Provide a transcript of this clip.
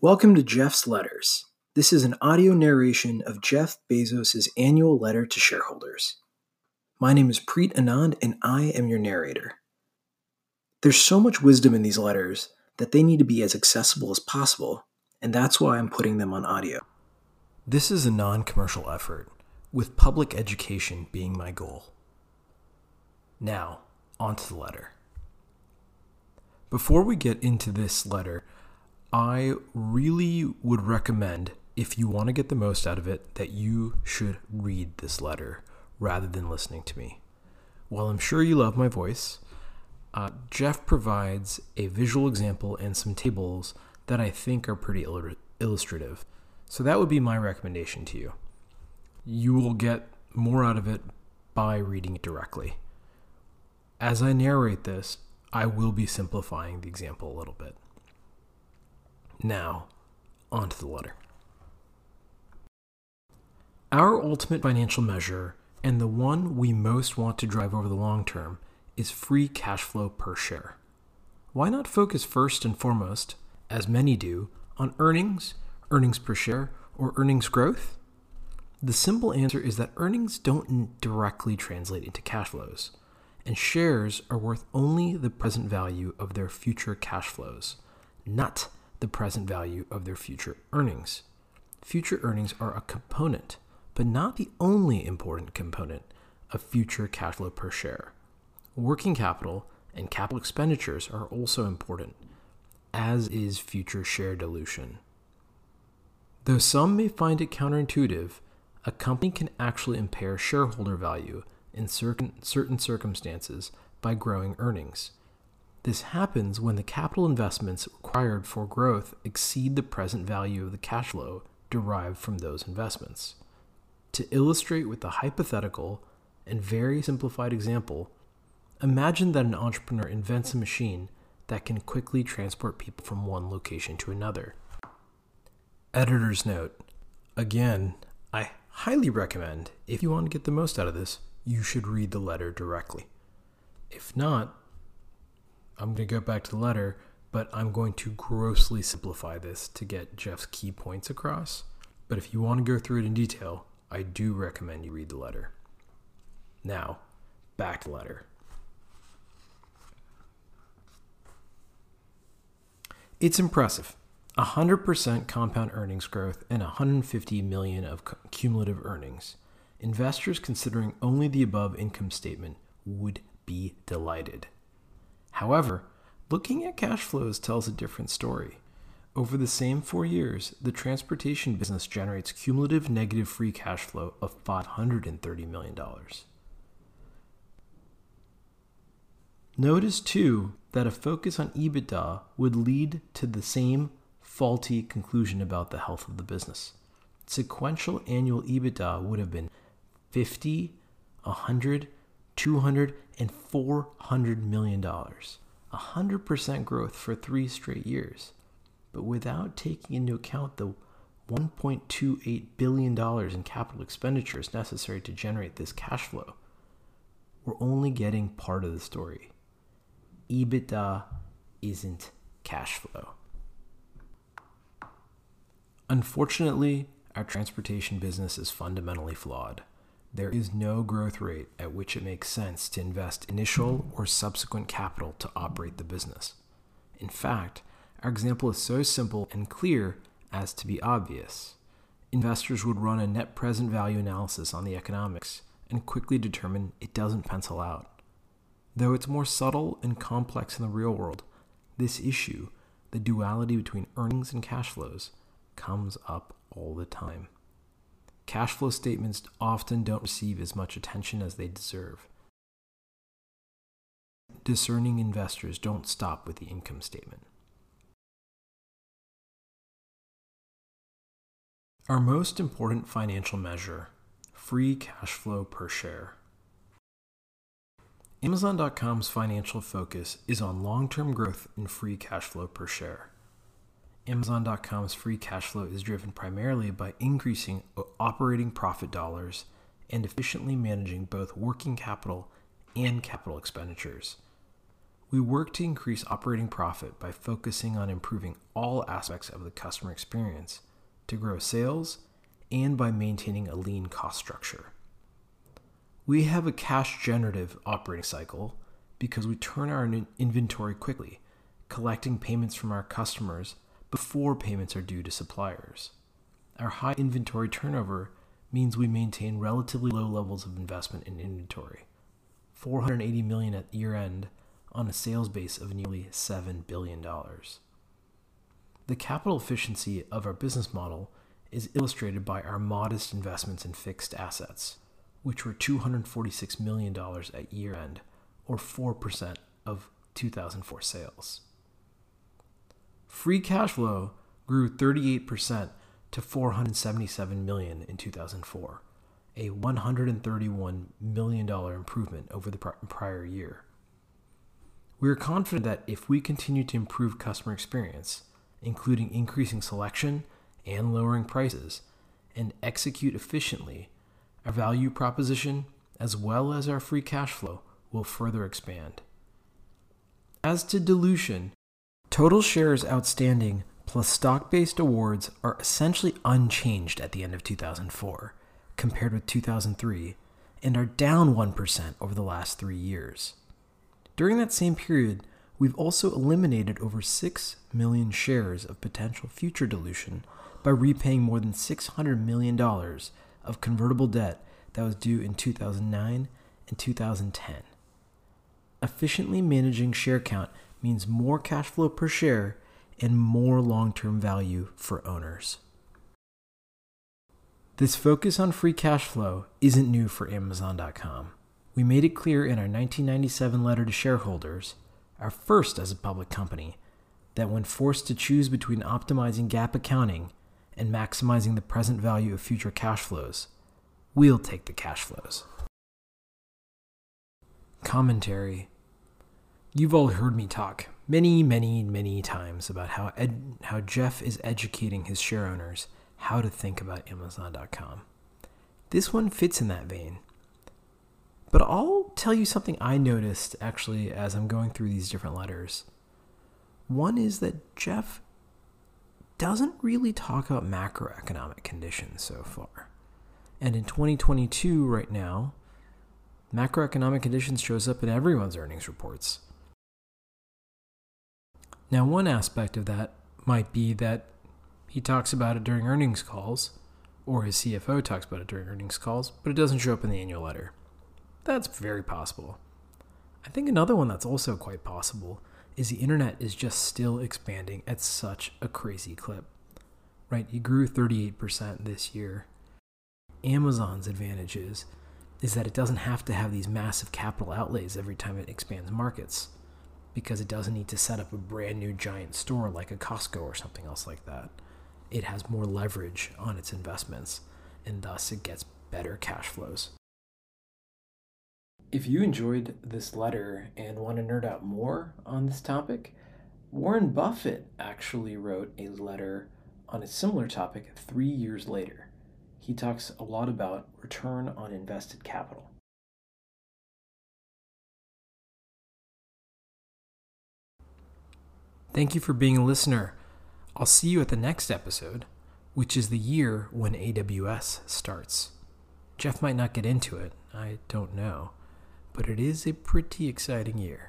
Welcome to Jeff's Letters. This is an audio narration of Jeff Bezos' annual letter to shareholders. My name is Preet Anand, and I am your narrator. There's so much wisdom in these letters that they need to be as accessible as possible, and that's why I'm putting them on audio. This is a non commercial effort, with public education being my goal. Now, on to the letter. Before we get into this letter, I really would recommend, if you want to get the most out of it, that you should read this letter rather than listening to me. While I'm sure you love my voice, uh, Jeff provides a visual example and some tables that I think are pretty il- illustrative. So that would be my recommendation to you. You will get more out of it by reading it directly. As I narrate this, I will be simplifying the example a little bit. Now, on to the letter. Our ultimate financial measure, and the one we most want to drive over the long term, is free cash flow per share. Why not focus first and foremost, as many do, on earnings, earnings per share, or earnings growth? The simple answer is that earnings don't directly translate into cash flows, and shares are worth only the present value of their future cash flows, not the present value of their future earnings. Future earnings are a component, but not the only important component of future cash flow per share. Working capital and capital expenditures are also important, as is future share dilution. Though some may find it counterintuitive, a company can actually impair shareholder value in certain, certain circumstances by growing earnings. This happens when the capital investments required for growth exceed the present value of the cash flow derived from those investments. To illustrate with a hypothetical and very simplified example, imagine that an entrepreneur invents a machine that can quickly transport people from one location to another. Editor's note Again, I highly recommend, if you want to get the most out of this, you should read the letter directly. If not, I'm going to go back to the letter, but I'm going to grossly simplify this to get Jeff's key points across. But if you want to go through it in detail, I do recommend you read the letter. Now, back to the letter. It's impressive. 100% compound earnings growth and 150 million of cumulative earnings. Investors considering only the above income statement would be delighted. However, looking at cash flows tells a different story. Over the same four years, the transportation business generates cumulative negative free cash flow of $530 million. Notice too that a focus on EBITDA would lead to the same faulty conclusion about the health of the business. Sequential annual EBITDA would have been 50, 100, 200 and 400 million dollars. 100% growth for 3 straight years. But without taking into account the 1.28 billion dollars in capital expenditures necessary to generate this cash flow, we're only getting part of the story. EBITDA isn't cash flow. Unfortunately, our transportation business is fundamentally flawed there is no growth rate at which it makes sense to invest initial or subsequent capital to operate the business. In fact, our example is so simple and clear as to be obvious. Investors would run a net present value analysis on the economics and quickly determine it doesn't pencil out. Though it's more subtle and complex in the real world, this issue, the duality between earnings and cash flows, comes up all the time. Cash flow statements often don't receive as much attention as they deserve. Discerning investors don't stop with the income statement. Our most important financial measure free cash flow per share. Amazon.com's financial focus is on long term growth in free cash flow per share. Amazon.com's free cash flow is driven primarily by increasing operating profit dollars and efficiently managing both working capital and capital expenditures. we work to increase operating profit by focusing on improving all aspects of the customer experience to grow sales and by maintaining a lean cost structure. We have a cash generative operating cycle because we turn our inventory quickly, collecting payments from our customers before payments are due to suppliers. Our high inventory turnover means we maintain relatively low levels of investment in inventory. 480 million at year end on a sales base of nearly $7 billion. The capital efficiency of our business model is illustrated by our modest investments in fixed assets, which were $246 million at year end, or 4% of 2004 sales. Free cash flow grew 38% to 477 million in 2004, a 131 million dollar improvement over the prior year. We are confident that if we continue to improve customer experience, including increasing selection and lowering prices, and execute efficiently, our value proposition as well as our free cash flow will further expand. As to dilution, total shares outstanding plus stock based awards are essentially unchanged at the end of 2004 compared with 2003 and are down 1% over the last three years. During that same period, we've also eliminated over 6 million shares of potential future dilution by repaying more than $600 million of convertible debt that was due in 2009 and 2010. Efficiently managing share count means more cash flow per share and more long term value for owners. This focus on free cash flow isn't new for Amazon.com. We made it clear in our 1997 letter to shareholders, our first as a public company, that when forced to choose between optimizing GAAP accounting and maximizing the present value of future cash flows, we'll take the cash flows. Commentary You've all heard me talk many, many, many times about how, ed- how Jeff is educating his share owners how to think about Amazon.com. This one fits in that vein. But I'll tell you something I noticed actually as I'm going through these different letters. One is that Jeff doesn't really talk about macroeconomic conditions so far. And in 2022, right now, macroeconomic conditions shows up in everyone's earnings reports. Now, one aspect of that might be that he talks about it during earnings calls, or his CFO talks about it during earnings calls, but it doesn't show up in the annual letter. That's very possible. I think another one that's also quite possible is the internet is just still expanding at such a crazy clip. Right? You grew 38% this year. Amazon's advantages is that it doesn't have to have these massive capital outlays every time it expands markets because it doesn't need to set up a brand new giant store like a Costco or something else like that. It has more leverage on its investments and thus it gets better cash flows. If you enjoyed this letter and want to nerd out more on this topic, Warren Buffett actually wrote a letter on a similar topic three years later. He talks a lot about return on invested capital. Thank you for being a listener. I'll see you at the next episode, which is the year when AWS starts. Jeff might not get into it, I don't know but it is a pretty exciting year.